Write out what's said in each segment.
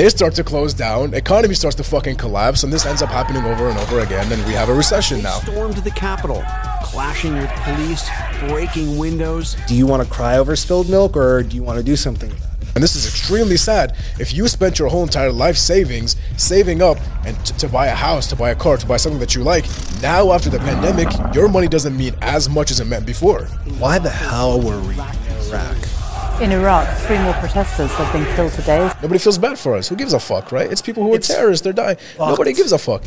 they start to close down, economy starts to fucking collapse, and this ends up happening over and over again, and we have a recession now. Stormed the Capitol, clashing with police, breaking windows. Do you want to cry over spilled milk or do you want to do something about it? And this is extremely sad. If you spent your whole entire life savings, saving up, and t- to buy a house, to buy a car, to buy something that you like, now after the pandemic, your money doesn't mean as much as it meant before. Why the hell were we in Iraq? In Iraq, three more protesters have been killed today. Nobody feels bad for us. Who gives a fuck, right? It's people who are It's terrorists. They're dying. Nobody gives a fuck.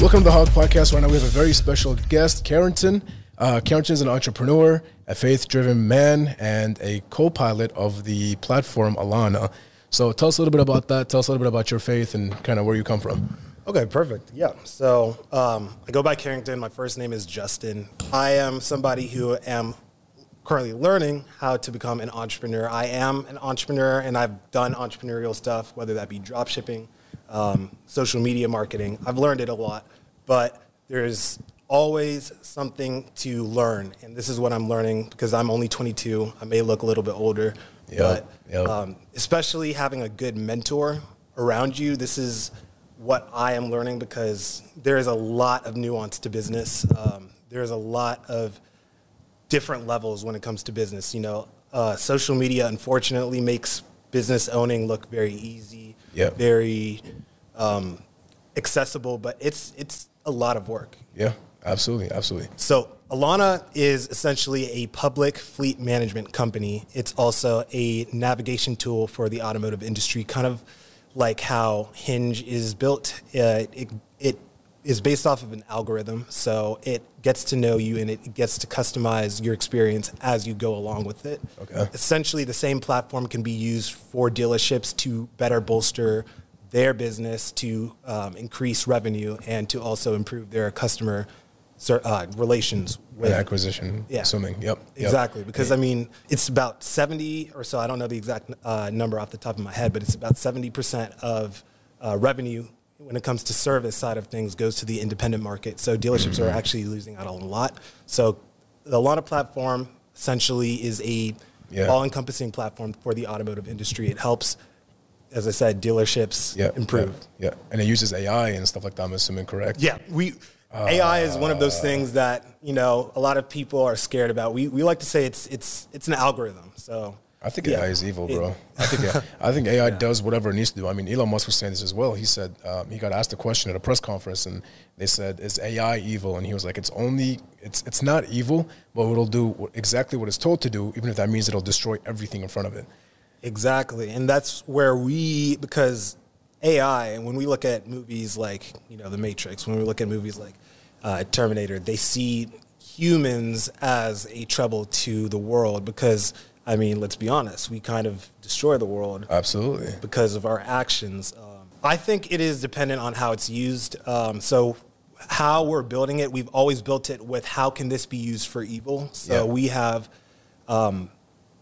Welcome to the Hawk Podcast. Right now we have a very special guest, Carrington. Uh, Carrington is an entrepreneur, a faith-driven man, and a co-pilot of the platform Alana. So tell us a little bit about that. Tell us a little bit about your faith and kind of where you come from. Okay, perfect. Yeah. So um, I go by Carrington. My first name is Justin. I am somebody who am currently learning how to become an entrepreneur. I am an entrepreneur, and I've done entrepreneurial stuff, whether that be drop shipping, um, social media marketing. I've learned it a lot, but there's always something to learn, and this is what I'm learning because I'm only 22. I may look a little bit older, Yep, but yep. um, especially having a good mentor around you. This is what I am learning because there is a lot of nuance to business. Um, there's a lot of different levels when it comes to business. You know, uh, social media unfortunately makes business owning look very easy, Yep. very um, accessible, but it's it's a lot of work. Yeah, absolutely, absolutely. So Alana is essentially a public fleet management company. It's also a navigation tool for the automotive industry, kind of like how Hinge is built. Uh, it, it is based off of an algorithm, so it gets to know you and it gets to customize your experience as you go along with it. Okay. Essentially, the same platform can be used for dealerships to better bolster their business, to um, increase revenue, and to also improve their customer uh, relations with An acquisition, Yeah. assuming. Yep. yep. Exactly, because I mean, it's about 70 or so, I don't know the exact uh, number off the top of my head, but it's about 70% of uh, revenue when it comes to service side of things goes to the independent market. So dealerships Mm-hmm. are actually losing out a lot. So the Lana platform essentially is a Yeah. all-encompassing platform for the automotive industry. It helps, as I said, dealerships Yeah, improve. Yeah, yeah, and it uses AI and stuff like that. I'm assuming correct. Yeah, we AI is one of those things that you know a lot of people are scared about. We we like to say it's it's it's an algorithm. So I think yeah. AI is evil, bro. I think I think AI does whatever it needs to do. I mean, Elon Musk was saying this as well. He said um, he got asked a question at a press conference, and they said, "Is AI evil?" And he was like, "It's only it's it's not evil, but it'll do exactly what it's told to do, even if that means it'll destroy everything in front of it." Exactly, and that's where we because AI. And when we look at movies like you know The Matrix, when we look at movies like uh, Terminator, they see humans as a trouble to the world because I mean, let's be honest, we kind of destroy the world. Absolutely. because of our actions. Um, I think it is dependent on how it's used. Um, so, how we're building it, we've always built it with how can this be used for evil. So Yeah. we have um,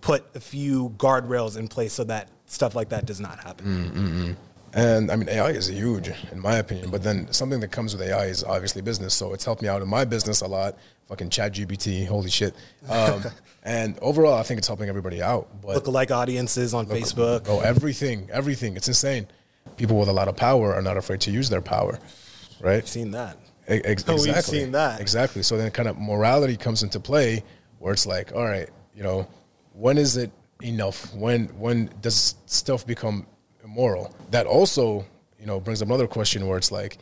put a few guardrails in place so that stuff like that does not happen. And I mean, AI is huge, in my opinion. But then something that comes with AI is obviously business. So it's helped me out in my business a lot. Fucking ChatGPT, holy shit. Um, and overall, I think it's helping everybody out. But Lookalike audiences on Facebook. Oh, everything, everything. It's insane. People with a lot of power are not afraid to use their power, right? I've seen that. E- ex- Oh, we've seen that. Exactly. So then kind of morality comes into play where it's like, all right, you know, when is it enough? When when does stuff become immoral? That also, you know, brings up another question where it's like,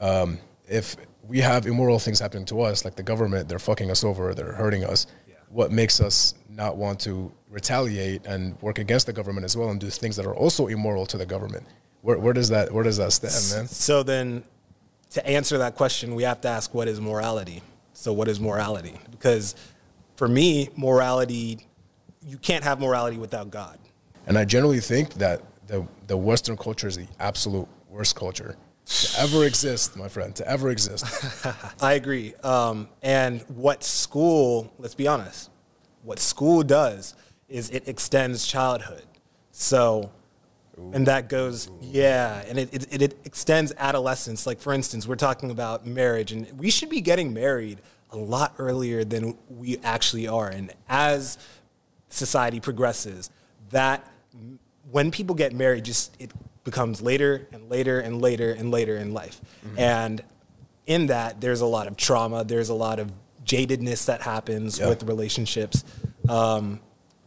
um, if we have immoral things happening to us, like the government, they're fucking us over, they're hurting us. What makes us not want to retaliate and work against the government as well and do things that are also immoral to the government? Where, where does that where does that stand, man? So then, to answer that question, we have to ask what is morality. So what is morality? Because for me, morality, you can't have morality without God. And I generally think that the, the Western culture is the absolute worst culture to ever exist, my friend, to ever exist. I agree. Um, and what school, let's be honest, what school does is it extends childhood. So, and that goes, yeah, and it, it, it extends adolescence. Like, for instance, we're talking about marriage, and we should be getting married a lot earlier than we actually are. And as society progresses, that when people get married, just it becomes later and later and later and later in life. And in that, there's a lot of trauma. There's a lot of jadedness that happens with relationships. Um,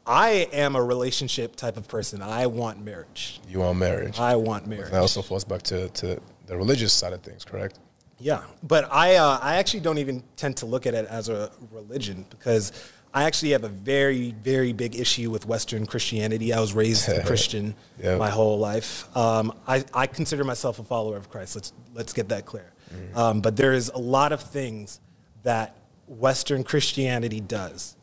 I am a relationship type of person. I want marriage. You want marriage. I want marriage. that also falls back to, to the religious side of things, correct? Yeah, but I uh, I actually don't even tend to look at it as a religion because I actually have a very very big issue with Western Christianity. I was raised a Christian Yeah. my whole life. Um, I I consider myself a follower of Christ. Let's let's get that clear. Um, but there is a lot of things that Western Christianity does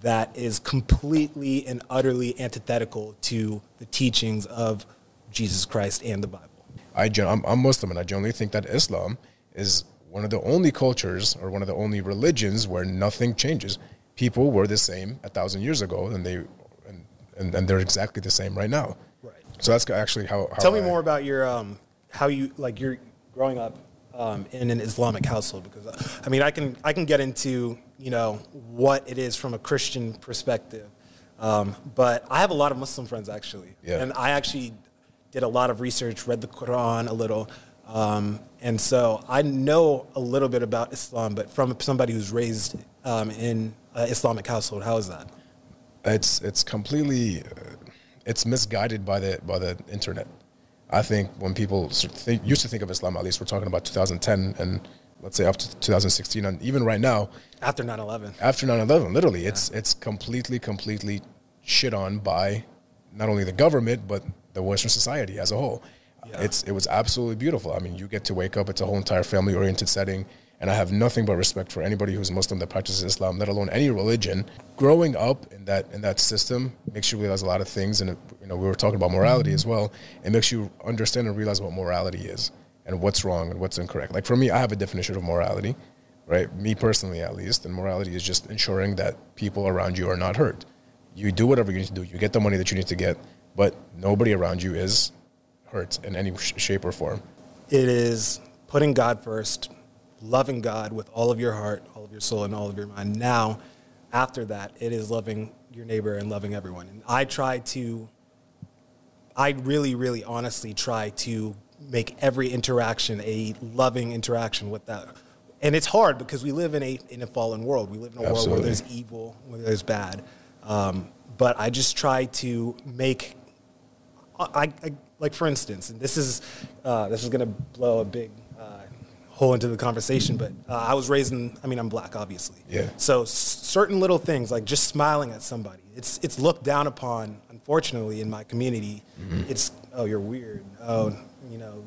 that is completely and utterly antithetical to the teachings of Jesus Christ and the Bible. I, I'm, I'm Muslim, and I generally think that Islam is one of the only cultures or one of the only religions where nothing changes. People were the same a thousand years ago, and they and, and, and they're exactly the same right now. Right. So that's actually how. how Tell me I- more about your um, how you like you're growing up um, in an Islamic household because uh, I mean I can I can get into you know what it is from a Christian perspective, um, but I have a lot of Muslim friends actually, Yeah. and I actually did a lot of research, read the Quran a little, um, and so I know a little bit about Islam, but from somebody who's raised um, in an Islamic household, how is that? it's it's completely uh, it's misguided by the by the internet. I think when people think, used to think of Islam, at least we're talking about 2010 and let's say up to 2016, and even right now, After 9/11, after 9/11, literally, it's it's completely completely shit on by not only the government but the Western society as a whole. Yeah. It's it was absolutely beautiful. I mean, you get to wake up. It's a whole entire family oriented setting, and I have nothing but respect for anybody who's Muslim that practices Islam, let alone any religion. Growing up in that in that system makes you realize a lot of things, and you know we were talking about morality as well. It makes you understand and realize what morality is and what's wrong and what's incorrect. Like for me, I have a definition of morality, right? Me personally, at least, and morality is just ensuring that people around you are not hurt. You do whatever you need to do. You get the money that you need to get, but nobody around you is hurt in any sh- shape or form. it is putting God first, loving God with all of your heart, all of your soul, and all of your mind. Now, after that, it is loving your neighbor and loving everyone. And I try to, I really, really honestly try to make every interaction a loving interaction with that. And it's hard because we live in a in a fallen world. We live in a world where there's evil, where there's bad. Um, but I just try to make I, I like for instance, and this is uh, this is gonna blow a big uh, hole into the conversation, but uh, I was raised in. I mean, I'm black, obviously. Yeah. So s- certain little things like just smiling at somebody, it's it's looked down upon. Unfortunately, in my community, Mm-hmm. it's oh you're weird. Oh you know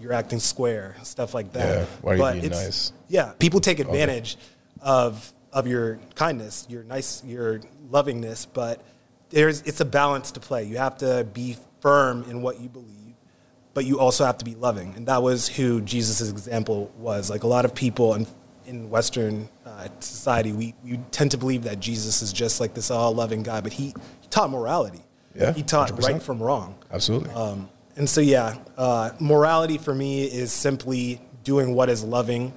you're acting square, stuff like that. Yeah, why are you But being it's- nice? Yeah, people take advantage of of your kindness, your nice, your lovingness, but there's it's a balance to play. You have to be firm in what you believe, but you also have to be loving, and that was who Jesus' example was. Like a lot of people in in Western uh, society, we, we tend to believe that Jesus is just like this all loving guy, but he, he taught morality. Yeah, he taught 100%. right from wrong. Absolutely. Um, and so, yeah, uh, morality for me is simply doing what is loving,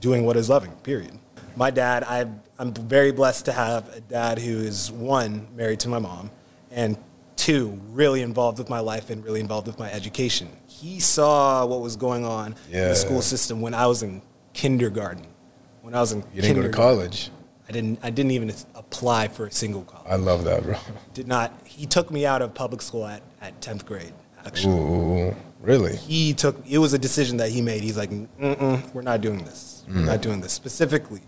doing what is loving, period. My dad, I, I'm very blessed to have a dad who is one, married to my mom, and two, really involved with my life and really involved with my education. He saw what was going on in the school system when I was in kindergarten. When I was in you didn't go to college. I didn't, I didn't even apply for a single college. I love that, bro. Did not, he took me out of public school at, at 10th grade, actually Ooh, really? he took it was a decision that he made he's like we're not doing this we're not doing this specifically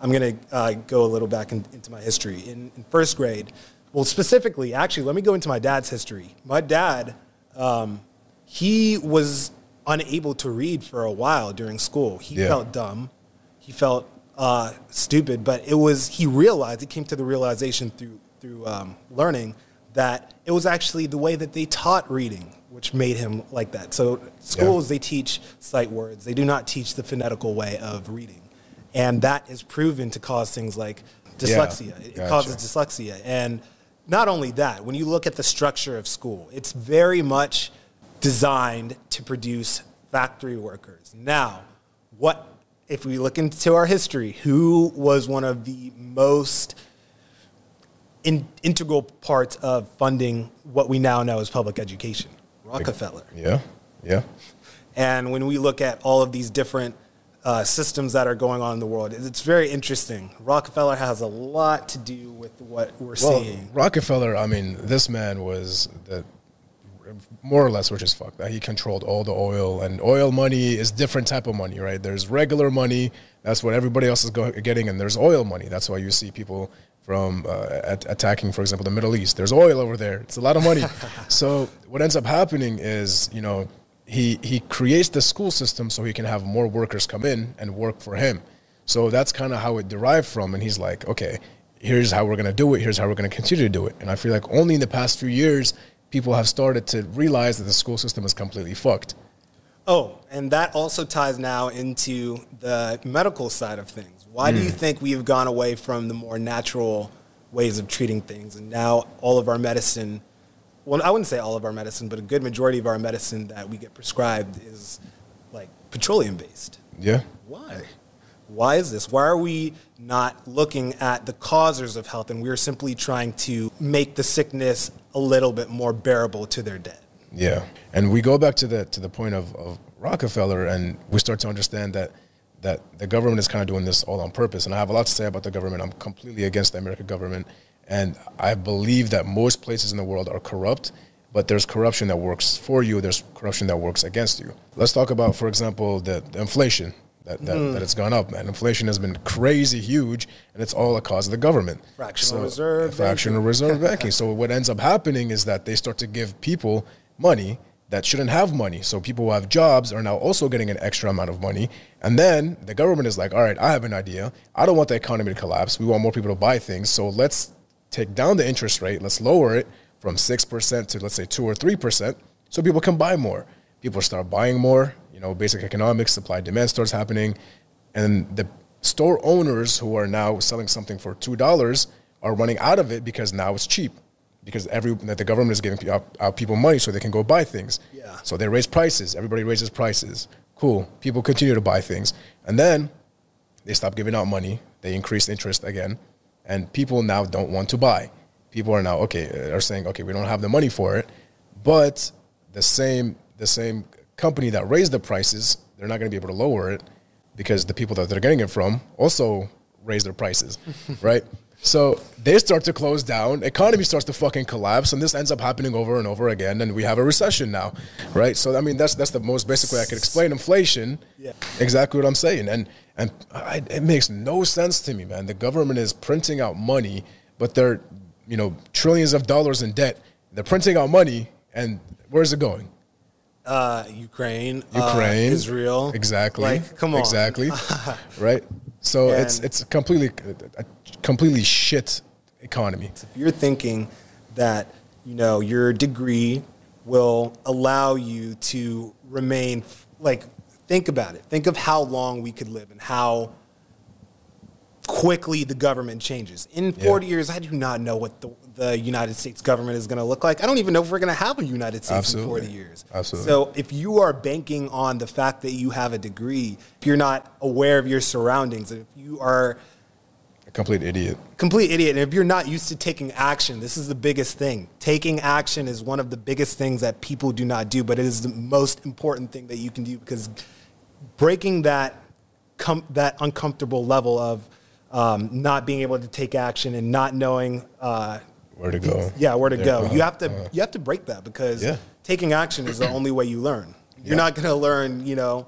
i'm going to uh, go a little back in, into my history in, in first grade well specifically actually let me go into my dad's history. My dad um, he was unable to read for a while during school. He Yeah. felt dumb. He felt uh, stupid but it was he realized he came to the realization through through um, learning that it was actually the way that they taught reading which made him like that. So schools they teach sight words. They do not teach the phonetical way of reading. And that is proven to cause things like dyslexia. It gotcha. causes dyslexia. And not only that when you look at the structure of school it's very much designed to produce factory workers now what if we look into our history who was one of the most in, integral parts of funding what we now know as public education. Rockefeller. Yeah, yeah. And when we look at all of these different uh, systems that are going on in the world, it's very interesting. Rockefeller has a lot to do with what we're Well, seeing. Rockefeller, I mean, this man was the more or less rich as fucked. He controlled all the oil, and oil money is different type of money, right? There's regular money, that's what everybody else is go- getting, and there's oil money. That's why you see people from uh, at- attacking, for example, the Middle East. There's oil over there. It's a lot of money. so what ends up happening is, you know, he he creates the school system so he can have more workers come in and work for him. So that's kind of how it derived from. And he's like, okay, here's how we're going to do it. Here's how we're going to continue to do it. And I feel like only in the past few years, people have started to realize that the school system is completely fucked. Oh, and that also ties now into the medical side of things. Why do you mm. think we've gone away from the more natural ways of treating things? And now all of our medicine, well, I wouldn't say all of our medicine, but a good majority of our medicine that we get prescribed is like petroleum based. Yeah. Why? Why is this? Why are we not looking at the causes of health and we're simply trying to make the sickness a little bit more bearable to their dead? Yeah, and we go back to the to the point of, of Rockefeller, and we start to understand that that the government is kind of doing this all on purpose. And I have a lot to say about the government. I'm completely against the American government, and I believe that most places in the world are corrupt. But there's corruption that works for you. There's corruption that works against you. Let's talk about, for example, the, the inflation that, that, mm. that it's gone up, man. Inflation has been crazy huge, and it's all a cause of the government. Fractional reserve Fractional reserve banking. So what ends up happening is that they start to give people money that shouldn't have money. So people who have jobs are now also getting an extra amount of money. And then the government is like, all right, I have an idea. I don't want the economy to collapse. We want more people to buy things. So let's take down the interest rate. Let's lower it from 6% to let's say 2 or 3% so people can buy more. People start buying more. You know, basic economics, supply demand starts happening. And the store owners who are now selling something for $2 are running out of it because now it's cheap because every that the government is giving people money so they can go buy things. Yeah. So they raise prices. Everybody raises prices. Cool. People continue to buy things, and then they stop giving out money. They increase interest again, and people now don't want to buy. People are now okay. Are saying okay, we don't have the money for it, but the same the same company that raised the prices, they're not going to be able to lower it because the people that they're getting it from also raise their prices, right? So they start to close down, economy starts to fucking collapse, and this ends up happening over and over again, and we have a recession now, right? So I mean, that's that's the most basic way I could explain inflation. Yeah. Exactly what I'm saying, and and I, it makes no sense to me, man. The government is printing out money, but they're you know trillions of dollars in debt. They're printing out money, and where's it going? Uh, Ukraine, uh, Ukraine, Israel. Exactly. Like, come on. Exactly. right. So it's it's a completely a completely shit economy. If you're thinking that you know your degree will allow you to remain like think about it. Think of how long we could live and how quickly the government changes. In 40 years, I do not know what the, the United States government is going to look like. I don't even know if we're going to have a United States Absolutely. in 40 years. Absolutely. So if you are banking on the fact that you have a degree, if you're not aware of your surroundings, if you are A complete idiot. complete idiot. And if you're not used to taking action, this is the biggest thing. Taking action is one of the biggest things that people do not do, but it is the most important thing that you can do because breaking that com- that uncomfortable level of um, not being able to take action and not knowing, uh, Where to go? yeah, where to go. uh-huh, you have to uh-huh. you have to break that because Yeah. taking action is the only way you learn. You're Yeah. not going to learn, you know,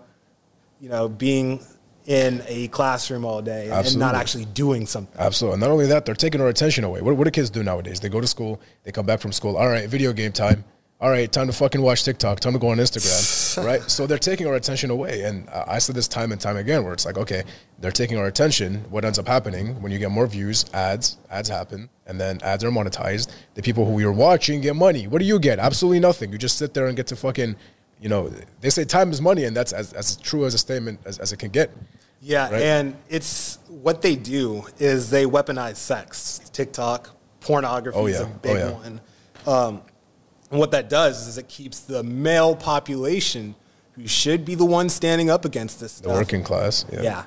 you know, being in a classroom all day and, and not actually doing something. Absolutely. And Not only that, they're taking our attention away. What, what do kids do nowadays? They go to school, they come back from school. All right, video game time. All right, time to fucking watch TikTok. Time to go on Instagram. right? So they're taking our attention away. And I said this time and time again where it's like, okay, they're taking our attention. What ends up happening when you get more views, ads, ads happen, and then ads are monetized. The people who you're watching get money. What do you get? Absolutely nothing. You just sit there and get to fucking, you know, they say time is money, and that's as, as true as a statement as, as it can get. Yeah, Right? and it's what they do is they weaponize sex. TikTok, pornography Oh, is yeah. a Oh, big yeah. one. Um, and what that does is it keeps the male population, who should be the one standing up against this The stuff, working class. Yeah. yeah,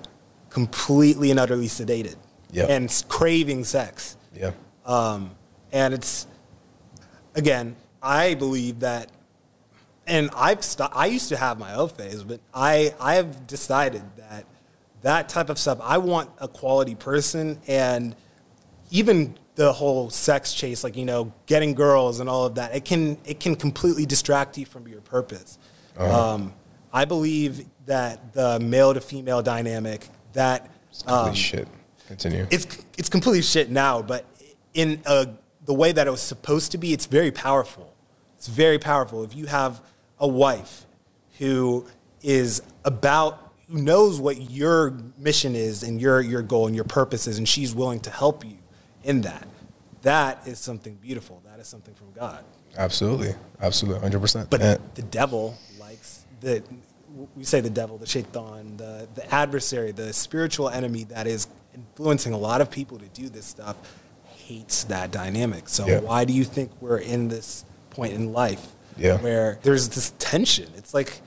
completely and utterly sedated, Yeah. and craving sex. Yeah. Um, And it's again, I believe that, and I've st- I used to have my own phase, but I I've decided that that type of stuff I want a quality person, and even the whole sex chase, like you know, getting girls and all of that, it can it can completely distract you from your purpose. Um, I believe that the male to female dynamic that Holy um, shit. Continue. it's it's completely shit now, but in a, the way that it was supposed to be, it's very powerful. It's very powerful. If you have a wife who is about who knows what your mission is and your your goal and your purpose is, and she's willing to help you in that, that is something beautiful. That is something from God. Absolutely. Absolutely. 100%. But the devil likes the we say the devil, the shaitan, the, the adversary, the spiritual enemy that is influencing a lot of people to do this stuff hates that dynamic. So Yeah. why do you think we're in this point in life Yeah. where there's this tension? It's like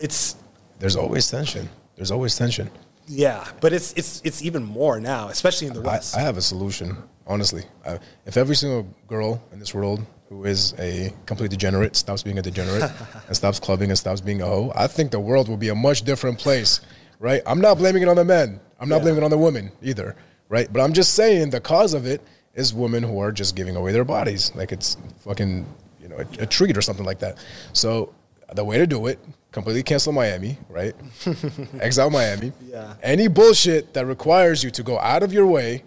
it's there's always tension. There's always tension. Yeah, but it's it's it's even more now, especially in the I, West. I have a solution, honestly. I, if every single girl in this world who is a complete degenerate stops being a degenerate and stops clubbing and stops being a hoe, I think the world will be a much different place, right? I'm not blaming it on the men. I'm not Yeah. blaming it on the women either, right? But I'm just saying the cause of it is women who are just giving away their bodies like it's fucking, you know, a, a treat or something like that. So the way to do it, completely cancel Miami, right? Exile Miami. Yeah. Any bullshit that requires you to go out of your way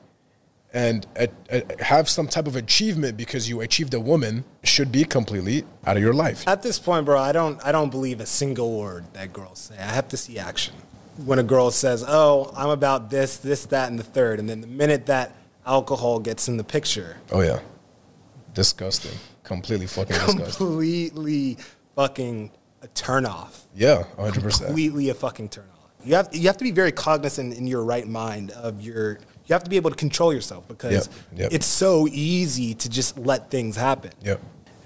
and uh, uh, have some type of achievement because you achieved a woman should be completely out of your life. At this point, bro, I don't I don't believe a single word that girls say. I have to see action. When a girl says, "Oh, I'm about this, this, that, and the third, and then the minute that alcohol gets in the picture, Oh yeah, disgusting. Completely fucking disgusting. completely fucking a turn off. Yeah, hundred percent. Completely a fucking turn off. You have you have to be very cognizant in your right mind of your. You have to be able to control yourself because Yep, yep. it's so easy to just let things happen. Yep.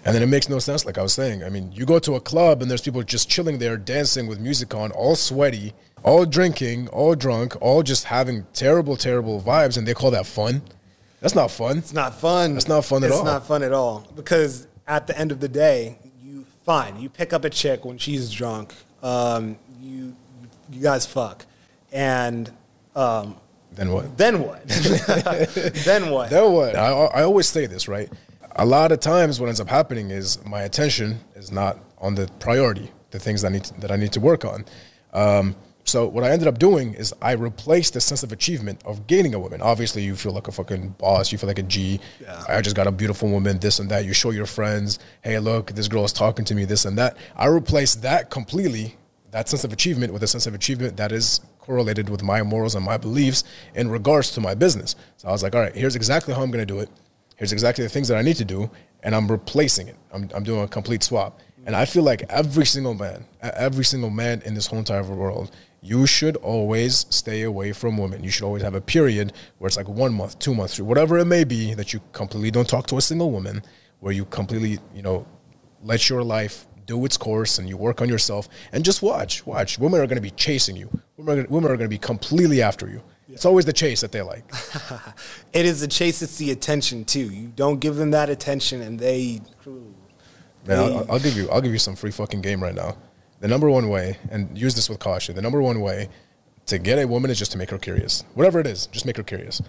And then it makes no sense, like I was saying. I mean, you go to a club and there's people just chilling there, dancing with music on, all sweaty, all drinking, all drunk, all just having terrible, terrible vibes, and they call that fun. That's not fun. It's not fun. It's not fun at it's all. It's not fun at all because at the end of the day, fine. You pick up a chick when she's drunk. Um, you you guys fuck, and um, Then what? then what? then what? Then what? I, I always say this, right? A lot of times, what ends up happening is my attention is not on the priority, the things that I need to, that I need to work on. Um, so what I ended up doing is I replaced the sense of achievement of gaining a woman. Obviously, you feel like a fucking boss. You feel like a G. Yeah. I just got a beautiful woman. This and that. You show your friends, hey, look, this girl is talking to me. This and that. I replaced that completely. That sense of achievement with a sense of achievement that is correlated with my morals and my beliefs in regards to my business. So I was like, all right, here's exactly how I'm going to do it. Here's exactly the things that I need to do, and I'm replacing it. I'm, I'm doing a complete swap. And I feel like every single man, every single man in this whole entire world, you should always stay away from women. You should always have a period where it's like one month, two months, three, whatever it may be, that you completely don't talk to a single woman, where you completely, you know, let your life do its course and you work on yourself and just watch. Watch. Women are going to be chasing you. Women are, women are going to be completely after you. It's always the chase that they like. it is the chase. It's the attention too. You don't give them that attention, and they. Man, I'll, I'll give you. I'll give you some free fucking game right now. The number one way, and use this with caution. The number one way to get a woman is just to make her curious. Whatever it is, just make her curious,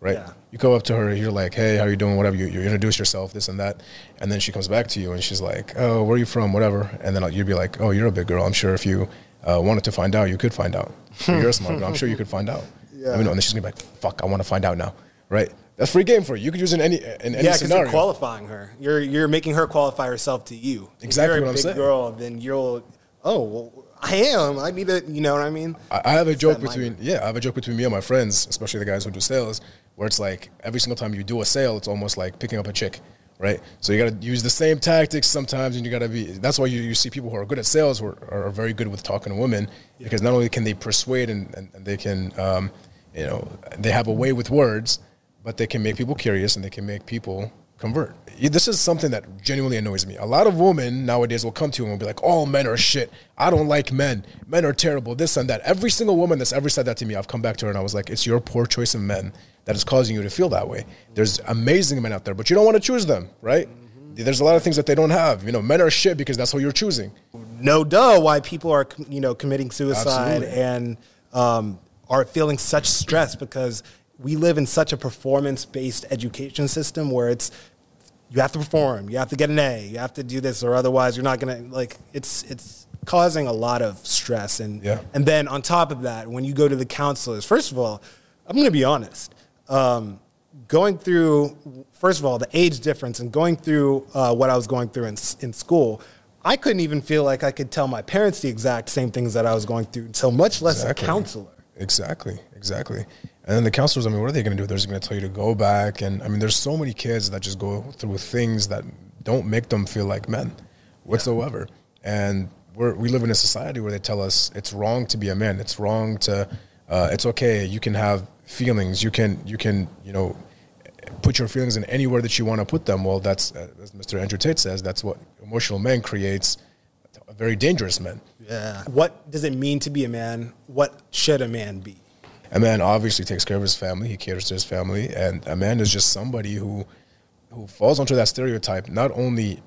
right? Yeah. You go up to her, you're like, "Hey, how are you doing?" Whatever. You, you introduce yourself, this and that, and then she comes back to you and she's like, "Oh, where are you from?" Whatever, and then you'd be like, "Oh, you're a big girl. I'm sure if you uh, wanted to find out, you could find out. You're a smart girl. I'm sure you could find out." Yeah. I mean, and then she's gonna be like, "Fuck, I want to find out now." Right? That's free game for you. You could use it in any in any Yeah, because scenario. you're qualifying her. You're you're making her qualify herself to you. Exactly If you're a what I'm big saying. Girl, then you'll. Oh, well, I am. I need to. You know what I mean? I I have a joke between minor. yeah, I have a joke between me and my friends, especially the guys who do sales, where it's like every single time you do a sale, it's almost like picking up a chick, right? So you got to use the same tactics sometimes, and you got to be. That's why you, you see people who are good at sales who are, are very good with talking to women because not only can they persuade and, and, and they can, um, you know, they have a way with words, but they can make people curious and they can make people convert. This is something that genuinely annoys me. A lot of women nowadays will come to you and will be like, "All men are shit. I don't like men. Men are terrible. This and that." Every single woman that's ever said that to me, I've come back to her and I was like, "It's your poor choice of men that is causing you to feel that way. There's amazing men out there, but you don't want to choose them, right? There's a lot of things that they don't have. You know, men are shit because that's what you're choosing. no duh why people are you know committing suicide Absolutely. and um, are feeling such stress because we live in such a performance based education system where it's you have to perform you have to get an a you have to do this or otherwise you're not gonna like it's it's causing a lot of stress and Yeah. and then on top of that when you go to the counselors first of all i'm gonna be honest um, going through first of all the age difference and going through uh, what i was going through in, in school i couldn't even feel like i could tell my parents the exact same things that i was going through so much less Exactly. a counselor Exactly, exactly. And then the counselors, I mean, what are they going to do? They're just going to tell you to go back. And I mean, there's so many kids that just go through things that don't make them feel like men whatsoever. And we're, we live in a society where they tell us it's wrong to be a man. It's wrong to, uh, it's okay. You can have feelings. You can, you can, you know, put your feelings in anywhere that you want to put them. Well, that's, uh, as Mr. Andrew Tate says, that's what emotional men creates a very dangerous men. yeah what does it mean to be a man what should a man be A man obviously takes care of his family. He caters to his family, and a man is just somebody who who falls under that stereotype not only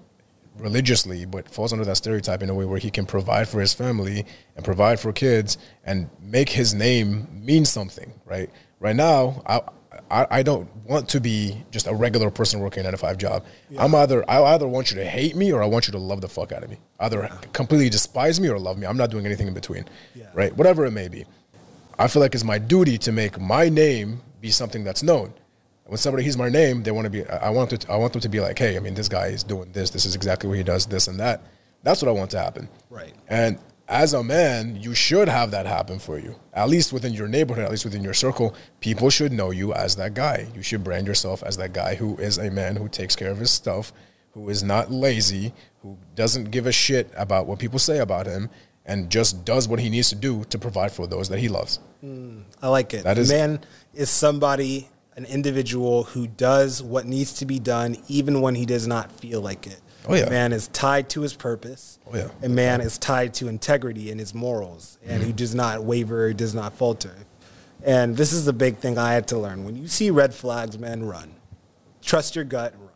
religiously, but falls under that stereotype in a way where he can provide for his family and provide for kids and make his name mean something. Right. Right now, I. I, I don't want to be just a regular person working a nine to five job. I'm either I either want you to hate me or I want you to love the fuck out of me. Either ah. completely despise me or love me. I'm not doing anything in between. Yeah. Right? Whatever it may be. I feel like it's my duty to make my name be something that's known. When somebody hears my name, they want to be. I want to. I want them to be like, hey, I mean, this guy is doing this. This is exactly what he does. This and that. That's what I want to happen. Right. And as a man, you should have that happen for you. At least within your neighborhood, at least within your circle, people should know you as that guy. You should brand yourself as that guy who is a man who takes care of his stuff, who is not lazy, who doesn't give a shit about what people say about him, and just does what he needs to do to provide for those that he loves. I like it. That is- a man is somebody, an individual who does what needs to be done, even when he does not feel like it. Oh, yeah. A man is tied to his purpose. Oh, yeah. A man is tied to integrity and his morals, and Mm-hmm. who does not waver, does not falter. And this is the big thing I had to learn. When you see red flags, man, run. Trust your gut, run.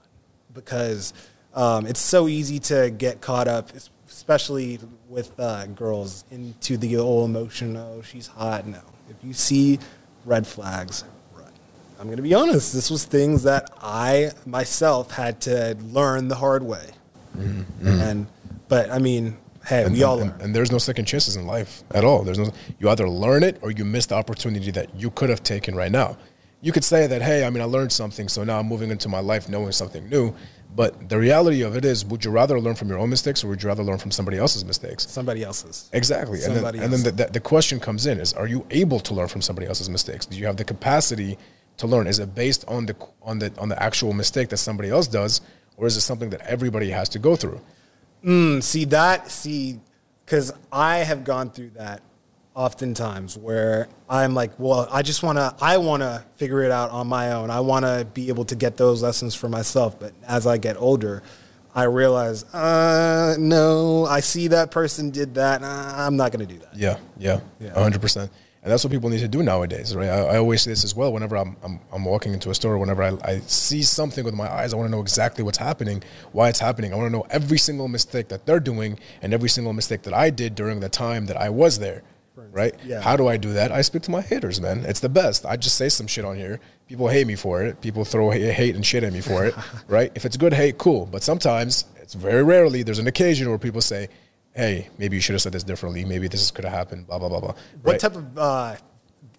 Because um, it's so easy to get caught up, especially with uh, girls, into the old emotion. Oh, she's hot. No. If you see red flags, run. I'm going to be honest. This was things that I myself had to learn the hard way. And, but I mean, hey, Mm-hmm. And, we all and, learn. and there's no second chances in life at all. There's no. You either learn it or you miss the opportunity that you could have taken right now. You could say that, hey, I mean, I learned something, so now I'm moving into my life knowing something new. But the reality of it is, would you rather learn from your own mistakes or would you rather learn from somebody else's mistakes? Somebody else's. Exactly. And then, Somebody and then the, the, the question comes in is, are you able to learn from somebody else's mistakes? Do you have the capacity to learn? Is it based on the, on the, on the actual mistake that somebody else does? Or is it something that everybody has to go through? Mm, see that see because i have gone through that oftentimes where i'm like well i just want to i want to figure it out on my own i want to be able to get those lessons for myself but as i get older i realize uh, no i see that person did that i'm not going to do that Yeah, yeah, Yeah. hundred percent. And that's what people need to do nowadays, right? I, I always say this as well. Whenever I'm, I'm, I'm walking into a store, whenever I, I see something with my eyes, I want to know exactly what's happening, why it's happening. I want to know every single mistake that they're doing and every single mistake that I did during the time that I was there, right? yeah. How do I do that? I speak to my haters, man. It's the best. I just say some shit on here. People hate me for it. People throw hate and shit at me for it, right? If it's good hate, cool. But sometimes, it's very rarely, there's an occasion where people say, hey, maybe you should have said this differently. Maybe this could have happened, blah, blah, blah, blah. what Right? type of uh,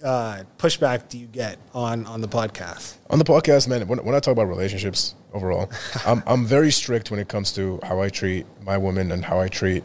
uh, pushback do you get on on the podcast On the podcast, man, when, when I talk about relationships overall, I'm, I'm very strict when it comes to how I treat my women and how I treat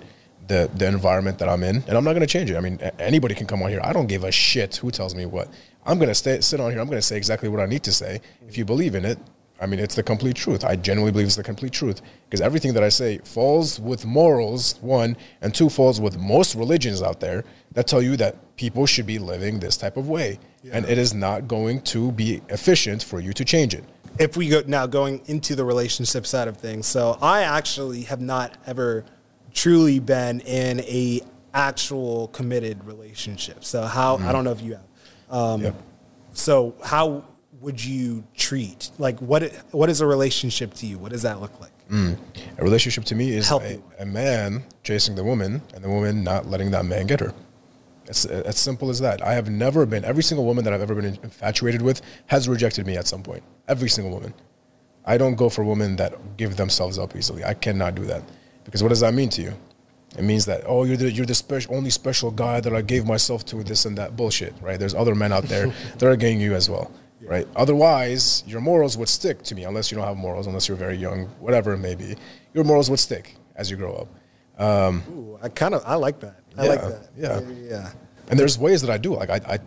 the, the environment that I'm in. And I'm not going to change it. I mean, anybody can come on here. I don't give a shit who tells me what. I'm going to stay, sit on here. I'm going to say exactly what I need to say. If you believe in it, I mean, it's the complete truth. I genuinely believe it's the complete truth because everything that I say falls with morals, one, and two, falls with most religions out there that tell you that people should be living this type of way. And it is not going to be efficient for you to change it. if we go now going into the relationship side of things so i actually have not ever truly been in a actual committed relationship so how i don't know if you have um, Yep. so how would you treat like what what is a relationship to you what does that look like A relationship to me is a, a man chasing the woman and the woman not letting that man get her. It's as simple as that. I have never been, every single woman that I've ever been infatuated with has rejected me at some point. Every single woman. I don't go for women that give themselves up easily. I cannot do that. Because what does that mean to you? It means that, oh, you're the, you're the special, only special guy that I gave myself to, this and that bullshit, right? There's other men out there that are getting you as well, right? Otherwise, your morals would stick to me, unless you don't have morals, unless you're very young, whatever it may be. Your morals would stick as you grow up. Um, Ooh, i kind of i like that i like that yeah. yeah And there's ways that I do. Like I, I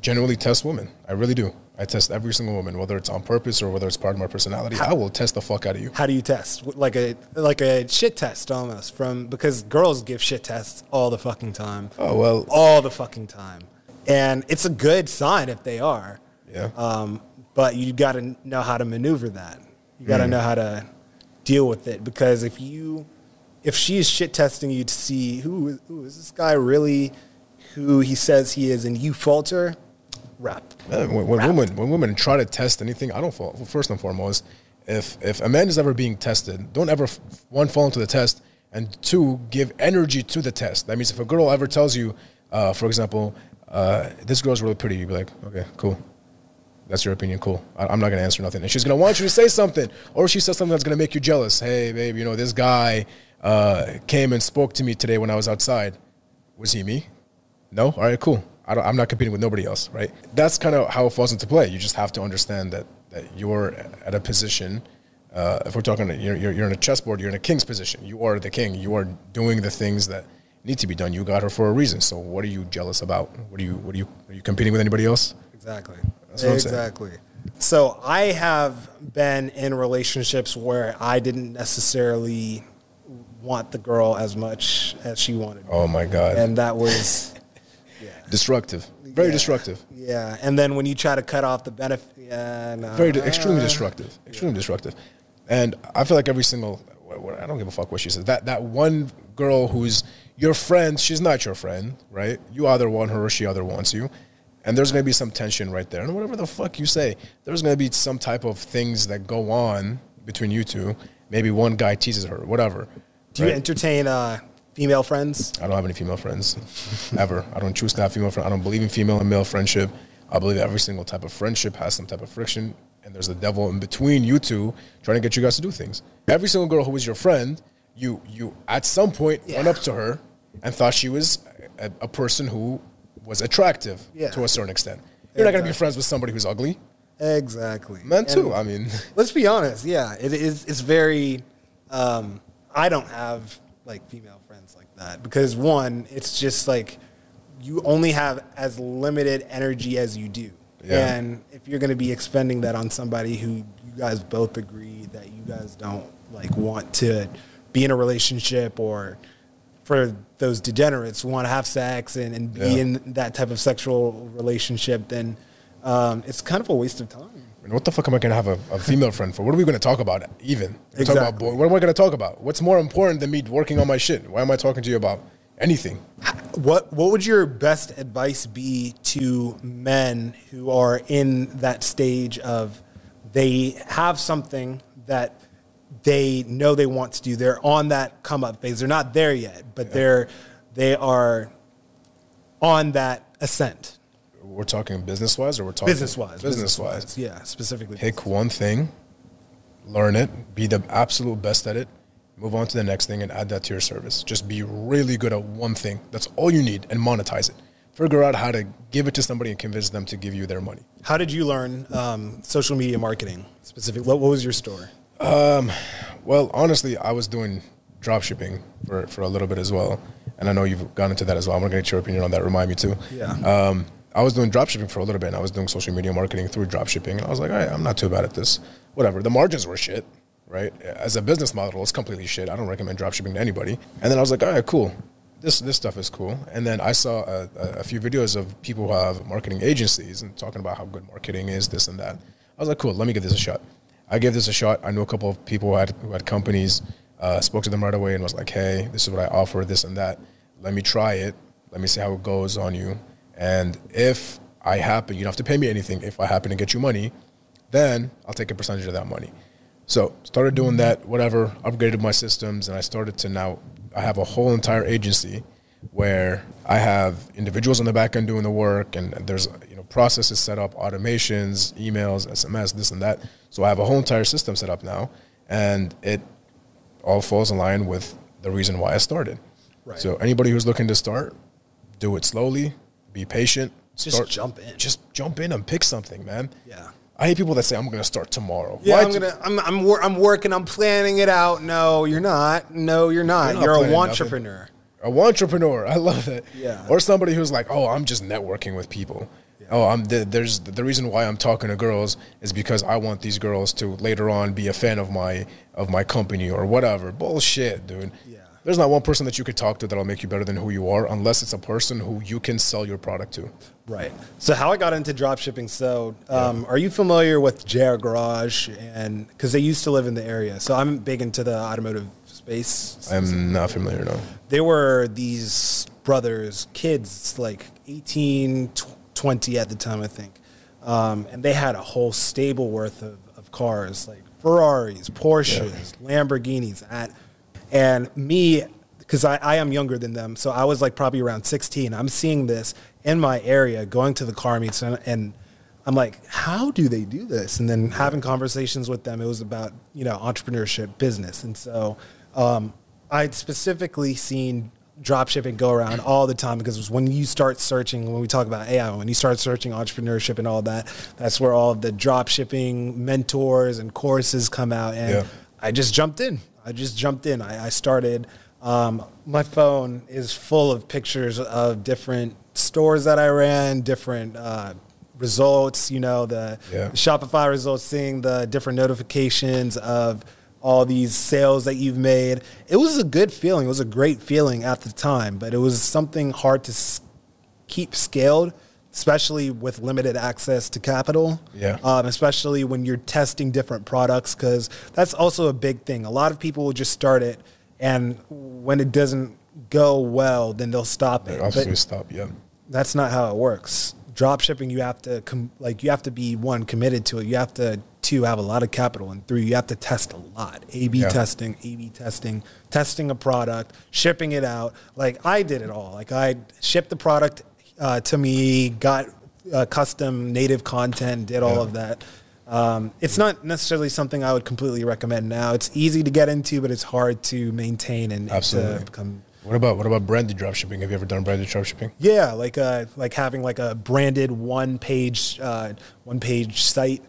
genuinely test women. I really do. I test every single woman, whether it's on purpose or whether it's part of my personality. I will test the fuck out of you. how do you test like a like a shit test almost from because girls give shit tests all the fucking time Oh well, all the fucking time. And it's a good sign if they are. yeah. Um, but you got to know how to maneuver that. You got to know how to deal with it because if you, if she's shit testing you to see who, who is this guy really, who he says he is, and you falter, rap. Uh, when, when women when women try to test anything, I don't fall. First and foremost, if if a man is ever being tested, don't ever one fall into the test, and two give energy to the test. That means if a girl ever tells you, uh, for example, uh, this girl's really pretty, you'd be like, okay, cool. That's your opinion, cool. I, I'm not gonna answer nothing, and she's gonna want you to say something, or she says something that's gonna make you jealous. Hey, babe, you know this guy uh, came and spoke to me today when I was outside. Was he me? No? All right, cool. I I'm not competing with nobody else, right? That's kind of how it falls into play. You just have to understand that, that you're at a position. Uh, if we're talking, you're, you're, you're in a chessboard, you're in a king's position. You are the king. You are doing the things that need to be done. You got her for a reason. So what are you jealous about? What are you, what are you, are you competing with anybody else? Exactly. That's what I'm saying. exactly. So I have been in relationships where I didn't necessarily want the girl as much as she wanted. Me. Oh my God. And that was destructive. Very Yeah. destructive. Yeah, and then when you try to cut off the benefit, yeah, no. very extremely destructive, extremely destructive. And I feel like every single I don't give a fuck what she says. That that one girl who's your friend, she's not your friend, right? You either want her or she either wants you, and there's gonna be some tension right there. And whatever the fuck you say, there's gonna be some type of things that go on between you two. Maybe one guy teases her, whatever. Do you entertain uh, female friends? I don't have any female friends ever. I don't choose to have female friends. I don't believe in female and male friendship. I believe every single type of friendship has some type of friction, and there's a devil in between you two trying to get you guys to do things. Every single girl who was your friend, you you at some point went up to her and thought she was a, a person who was attractive Yeah. to a certain extent. You're not gonna be friends with somebody who's ugly, Exactly. man. And Too. I mean, let's be honest. Yeah, it is. It's very. Um, I don't have like female friends like that because one, it's just like you only have as limited energy as you do, Yeah. and if you're going to be expending that on somebody who you guys both agree that you guys don't like want to be in a relationship or for those degenerates who want to have sex and, and be Yeah. in that type of sexual relationship, then um, it's kind of a waste of time. Mean, what the fuck am I gonna have a, a female friend for? What are we gonna talk about? Even We're talking about Exactly. boy. What am I gonna talk about? What's more important than me working on my shit? Why am I talking to you about anything? What what would your best advice be to men who are in that stage of they have something that they know they want to do. They're on that come up phase. They're not there yet, but they're they are on that ascent. We're talking business wise, or we're talking Business wise. Business wise. Yeah, specifically. Pick one thing, learn it, be the absolute best at it, move on to the next thing, and add that to your service. Just be really good at one thing. That's all you need, and monetize it. Figure out how to give it to somebody and convince them to give you their money. How did you learn um, social media marketing specifically? What, what was your store? Well, honestly, I was doing drop shipping for, for a little bit as well. And I know you've gone into that as well. I'm going to get your opinion on that. Remind me too. Yeah. Um, I was doing dropshipping for a little bit, and I was doing social media marketing through dropshipping, and I was like, I'm not too bad at this. Whatever. The margins were shit, right? As a business model, it's completely shit. I don't recommend dropshipping to anybody. And then I was like, all right, cool. This this stuff is cool. And then I saw a, a, a few videos of people who have marketing agencies and talking about how good marketing is, this and that. I was like, cool. Let me give this a shot. I gave this a shot. I knew a couple of people who had who had companies. Uh, spoke to them right away and was like, hey, this is what I offer, this and that. Let me try it. Let me see how it goes on you. And if I happen, you don't have to pay me anything. If I happen to get you money, then I'll take a percentage of that money. So started doing that, whatever, upgraded my systems, and I started to now I have a whole entire agency where I have individuals on the back end doing the work and there's you know processes set up, automations, emails, SMS, this and that. So I have a whole entire system set up now and it all falls in line with the reason why I started. Right. So anybody who's looking to start, do it slowly, be patient, Just jump in. Just jump in and pick something, man. Yeah. I hate people that say I'm going to start tomorrow. Yeah, Why I'm gonna. I'm. I'm, wor- I'm working. I'm planning it out. No, you're not. No, you're not. You're You're, a entrepreneur. A entrepreneur. I love it. Yeah. Or somebody who's like, oh, I'm just networking with people. Oh, I'm the, there's the reason why I'm talking to girls is because I want these girls to later on be a fan of my of my company or whatever. Bullshit, dude. Yeah. There's not one person that you could talk to that'll make you better than who you are, unless it's a person who you can sell your product to. Right. So how I got into dropshipping. So, um, are you familiar with JR Garage? And because they used to live in the area, so I'm big into the automotive space. I'm not familiar, no. they were these brothers, kids, like 18, 20 at the time, I think. Um, and they had a whole stable worth of, of cars, like Ferraris, Porsches, Lamborghinis. At, and me, because I, I am younger than them, so I was like probably around 16. I'm seeing this in my area, going to the car meets, and, and I'm like, how do they do this? And then having conversations with them, it was about you know entrepreneurship, business, and so um, I'd specifically seen dropshipping go around all the time because when you start searching, when we talk about AI, when you start searching entrepreneurship and all that, that's where all of the dropshipping mentors and courses come out, and Yeah. I just jumped in. I just jumped in. I, I started. Um, my phone is full of pictures of different stores that I ran, different uh, results. You know, the, Yeah. the Shopify results, seeing the different notifications of all these sales that you've made. It was a good feeling. It was a great feeling at the time, but it was something hard to s- keep scaled, especially with limited access to capital. Yeah. Um, especially when you're testing different products, because that's also a big thing. A lot of people will just start it, and when it doesn't go well, then they'll stop it. Absolutely stop. Yeah. that's not how it works. Drop shipping, you have to com- like you have to be one committed to it. You have to two have a lot of capital, and three you have to test a lot. A B Yeah. testing, A B testing, testing a product, shipping it out. Like I did it all. Like I shipped the product uh, to me, got uh, custom native content, did all Yeah. of that. Um, it's not necessarily something I would completely recommend now. It's easy to get into, but it's hard to maintain and, Absolutely. to become What about what about branded dropshipping? Have you ever done branded dropshipping? yeah, like uh like having like a branded one page uh, one page site,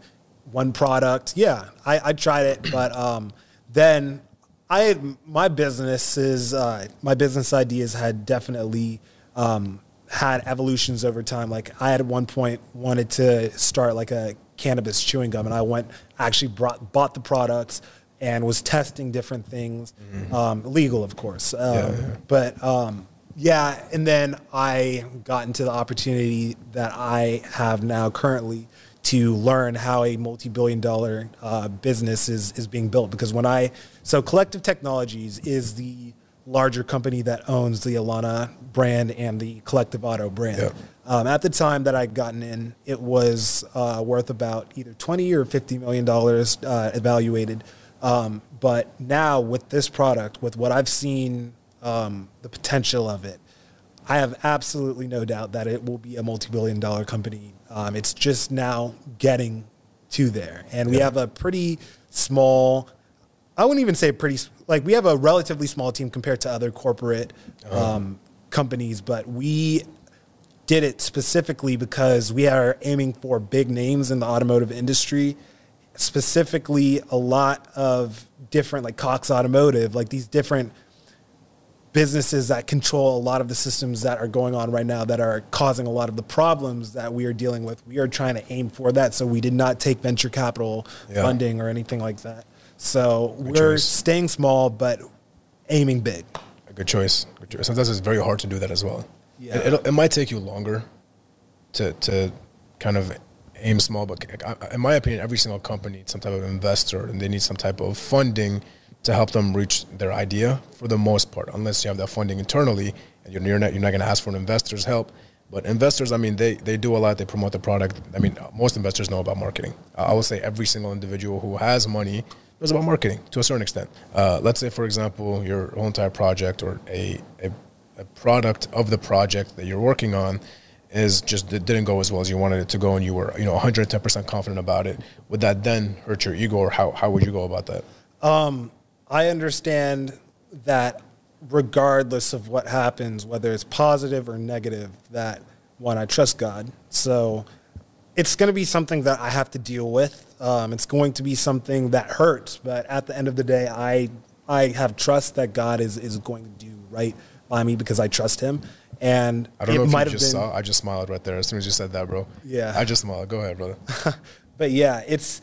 one product. Yeah, I, I tried it, but um, then I my businesses uh, my business ideas had definitely um, had evolutions over time. Like I had at one point wanted to start like a cannabis chewing gum, and I went actually brought bought the products and was testing different things, um, legal of course. Um, Mm-hmm. Yeah, yeah. But um, yeah, and then I got into the opportunity that I have now currently to learn how a multi-billion dollar uh, business is is being built. Because when I so Collective Technologies is the larger company that owns the Alana brand and the Collective Auto brand. Yeah. Um, at the time that I'd gotten in, it was uh, worth about either twenty or fifty million dollars uh, evaluated. Um, but now with this product, with what I've seen, um, the potential of it, I have absolutely no doubt that it will be a multi-billion dollar company. Um, it's just now getting to there, and we Yeah. have a pretty small. I wouldn't even say pretty like we have a relatively small team compared to other corporate um, companies, but we did it specifically because we are aiming for big names in the automotive industry. Specifically, a lot of different like Cox Automotive, like these different businesses that control a lot of the systems that are going on right now that are causing a lot of the problems that we are dealing with. We are trying to aim for that. So we did not take venture capital Yeah. funding or anything like that. So Good we're choice. staying small, but aiming big. A good choice. Good choice. Sometimes it's very hard to do that as well. Yeah. It, it'll- it might take you longer to to kind of aim small, but in my opinion, every single company needs some type of investor, and they need some type of funding to help them reach their idea. For the most part, unless you have that funding internally, and you're you're not you're not going to ask for an investor's help. But investors, I mean, they, they do a lot. They promote the product. I mean, most investors know about marketing. I would say every single individual who has money knows about marketing to a certain extent. Uh, let's say, for example, your whole entire project or a, a, a product of the project that you're working on is just it didn't go as well as you wanted it to go, and you were you know 110 percent confident about it. Would that then hurt your ego, or how how would you go about that? I understand that regardless of what happens, whether it's positive or negative, that one, I trust God. So it's going to be something that I have to deal with. Um, it's going to be something that hurts, but at the end of the day, I I have trust that God is is going to do right by me because I trust Him. And I don't know if you just been, saw. I just smiled right there as soon as you said that, bro. Yeah. I just smiled. Go ahead, brother. but yeah, it's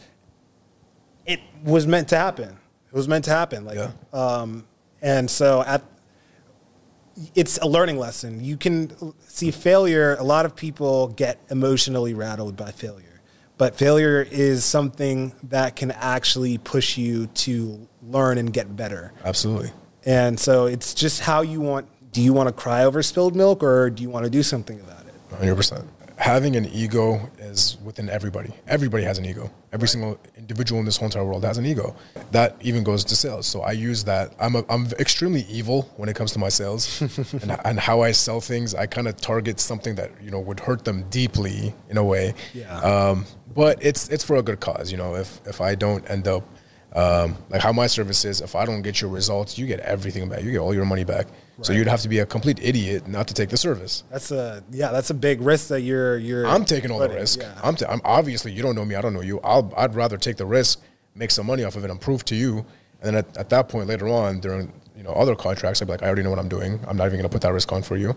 it was meant to happen. It was meant to happen. Like, Yeah. um, and so at it's a learning lesson. You can see failure. A lot of people get emotionally rattled by failure, but failure is something that can actually push you to learn and get better. Absolutely. And so it's just how you want. Do you want to cry over spilled milk, or do you want to do something about it? Hundred percent. Having an ego is within everybody. Everybody has an ego. Every single individual in this whole entire world has an ego. That even goes to sales. So I use that. I'm a, I'm extremely evil when it comes to my sales and, and how I sell things. I kind of target something that you know would hurt them deeply in a way. Yeah. Um, but it's it's for a good cause. You know, if if I don't end up um, like how my service is, if I don't get your results, you get everything back. You get all your money back. So you'd have to be a complete idiot not to take the service. That's a yeah. That's a big risk that you're you're. I'm taking all the risk. yeah. I'm, t- I'm obviously you don't know me. I don't know you. I'll, I'd rather take the risk, make some money off of it, and prove to you. And then at, at that point later on, during you know other contracts, I'd be like, I already know what I'm doing. I'm not even going to put that risk on for you,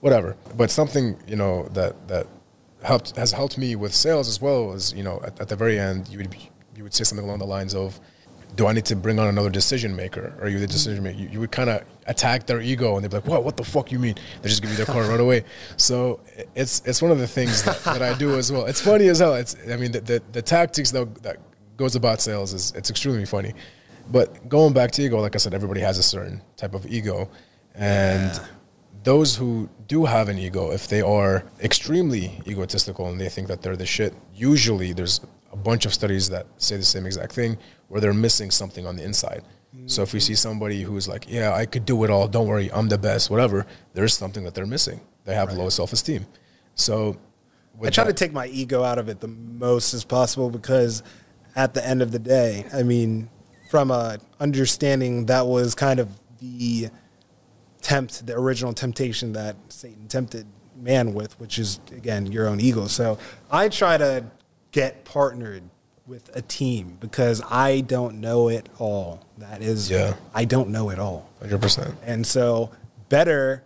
whatever. But something you know that that helped has helped me with sales as well is you know at, at the very end you would be- you would say something along the lines of. Do I need to bring on another decision maker? Are you the decision maker? You, you would kind of attack their ego, and they'd be like, "What? What the fuck you mean?" They just give you their car right away. So it's it's one of the things that, that I do as well. It's funny as hell. It's I mean the the, the tactics that that goes about sales is it's extremely funny. But going back to ego, like I said, everybody has a certain type of ego, and those who do have an ego, if they are extremely egotistical and they think that they're the shit, usually there's a bunch of studies that say the same exact thing where they're missing something on the inside. So if we see somebody who's like, yeah, I could do it all, don't worry, I'm the best, whatever, there's something that they're missing. They have low self esteem. So I try to take my ego out of it the most as possible because at the end of the day, I mean, from a understanding that was kind of the tempt, the original temptation that Satan tempted man with, which is again your own ego. So I try to get partnered with a team because I don't know it all. That is, Yeah. I don't know it all. 100%. And so, better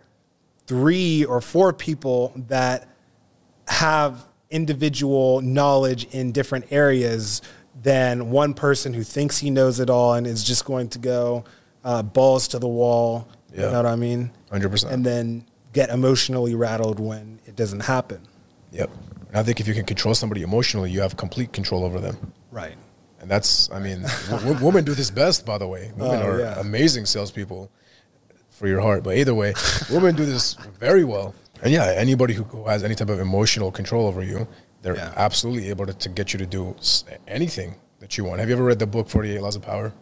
three or four people that have individual knowledge in different areas than one person who thinks he knows it all and is just going to go uh, balls to the wall. You Yeah. know what I mean? 100%. And then get emotionally rattled when it doesn't happen. Yep. And I think if you can control somebody emotionally, you have complete control over them. Right. And that's, I mean, w- w- women do this best, by the way. Oh, women Oh, are yeah. amazing salespeople for your heart. But either way, women do this very well. And yeah, anybody who, who has any type of emotional control over you, they're Yeah. absolutely able to, to get you to do anything that you want. Have you ever read the book 48 Laws of Power?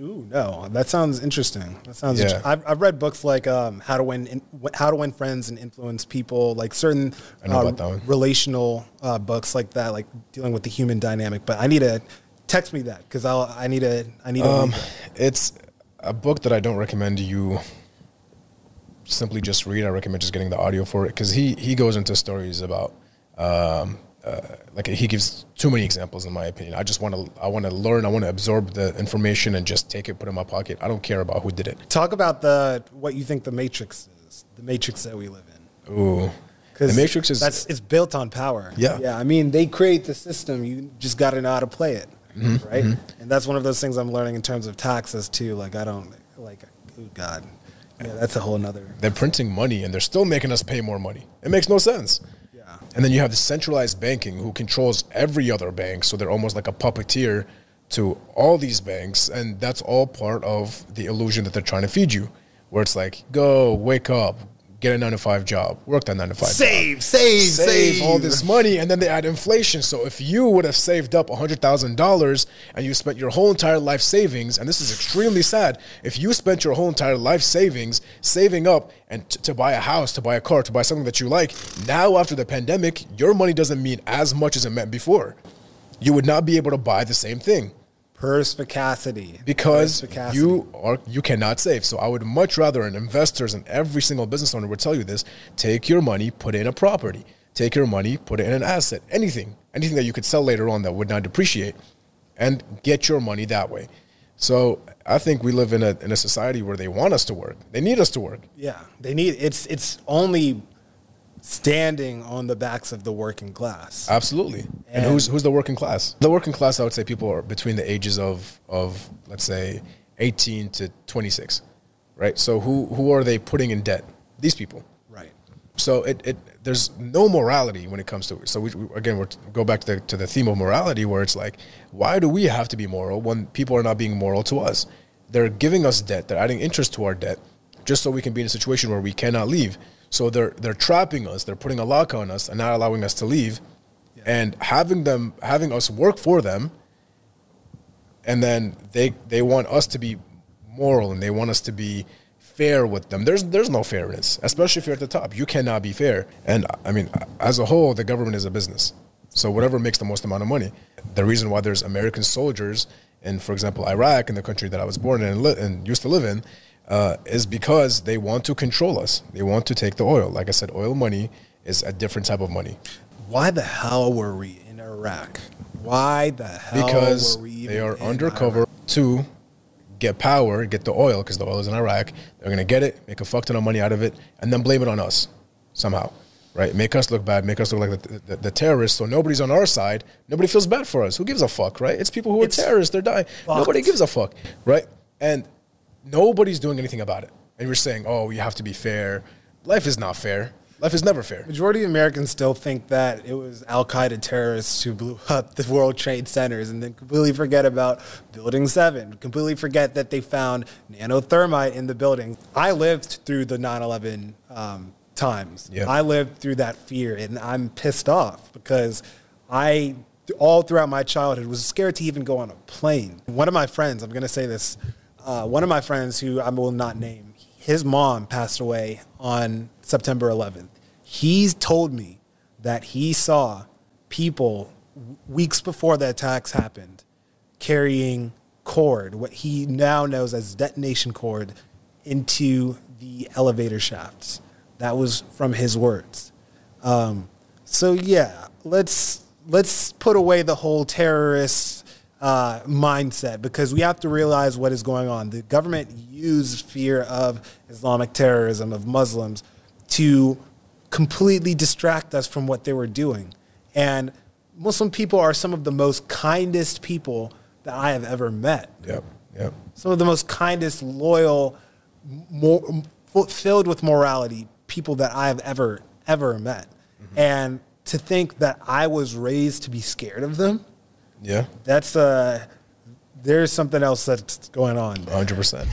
Ooh, no, that sounds interesting. That sounds. Yeah. Interesting. I've, I've read books like um, How to Win, in, How to Win Friends and Influence People, like certain I know uh, about that one. relational uh, books like that, like dealing with the human dynamic. But I need to text me that because I'll. I need to. I need. Um, it's a book that I don't recommend you simply just read. I recommend just getting the audio for it because he he goes into stories about um, uh, like he gives too many examples in my opinion. I just want to I want to learn. I want to absorb the information and just take it, put it in my pocket. I don't care about who did it. Talk about the what you think the Matrix is, the Matrix that we live in. Ooh, Because the Matrix is that's it's built on power. Yeah. yeah. I mean, they create the system. You just got to know how to play it, Mm-hmm, right? And that's one of those things I'm learning in terms of taxes too. Like I don't like, oh God, yeah, that's a whole nother. they're printing money and they're still making us pay more money. It makes no sense. And then you have the centralized banking who controls every other bank, so they're almost like a puppeteer to all these banks, and that's all part of the illusion that they're trying to feed you, where it's like, go, wake up, get a nine to five job, work that nine to five. job. Save, save, save all this money, and then they add inflation. So if you would have saved up hundred thousand dollars and you spent your whole entire life savings, and this is extremely sad, if you spent your whole entire life savings saving up and t- to buy a house, to buy a car, to buy something that you like, now after the pandemic, your money doesn't mean as much as it meant before. You would not be able to buy the same thing perspicacity because Perspicacity. you are you cannot save. So I would much rather, and investors and every single business owner would tell you this: take your money, put it in a property. Take your money, put it in an asset, anything, anything that you could sell later on that would not depreciate, and get your money that way. So I think we live in a in a society where they want us to work. They need us to work. Yeah, they need it's it's only standing on the backs of the working class. Absolutely. And, And- who's who's the working class? The working class, I would say, people are between the ages of of let's say eighteen to twenty six, right? So who who are they putting in debt? These people. Right. So it, it there's no morality when it comes to it. So we, we again we go back to the to the theme of morality, where it's like, why do we have to be moral when people are not being moral to us? They're giving us debt. They're adding interest to our debt, just so we can be in a situation where we cannot leave. So they're they're trapping us. They're putting a lock on us and not allowing us to leave, and having them having us work for them. And then they they want us to be moral and they want us to be fair with them. There's there's no fairness, especially if you're at the top. You cannot be fair. And I mean, as a whole, the government is a business. So whatever makes the most amount of money. The reason why there's American soldiers in, for example, Iraq, in the country that I was born in and used to live in, uh, is because they want to control us. They want to take the oil. Like I said, oil money is a different type of money Why the hell were we in Iraq? Why the hell because were we even they are undercover Iraq? to get power, get the oil, because the oil is in Iraq. They're gonna get it, make a fuck ton of money out of it, and then blame it on us somehow, right? Make us look bad, make us look like the, the, the terrorists. So nobody's on our side. Nobody feels bad for us. Who gives a fuck, right? It's people who are It's terrorists. They're dying. Nobody gives a fuck, right? And nobody's doing anything about it. And you're saying, oh, you have to be fair. Life is not fair. Life is never fair. Majority of Americans still think that it was Al Qaeda terrorists who blew up the World Trade Centers and then completely forget about Building 7, completely forget that they found nanothermite in the building. I lived through the 9 11 um, times. Yeah. I lived through that fear and I'm pissed off because I, all throughout my childhood, was scared to even go on a plane. One of my friends, I'm going to say this, uh, one of my friends who I will not name, his mom passed away on September 11th. He's told me that he saw people weeks before the attacks happened carrying cord, what he now knows as detonation cord, into the elevator shafts. That was from his words. Um, so yeah, let's let's put away the whole terrorist uh, mindset because we have to realize what is going on. The government used fear of Islamic terrorism of Muslims to completely distract us from what they were doing. And Muslim people are some of the most kindest people that I have ever met Yep. Yep. some of the most kindest, loyal, more, filled with morality people that I have ever ever met. And to think that I was raised to be scared of them, Yeah. that's uh, there's something else that's going on. 100%.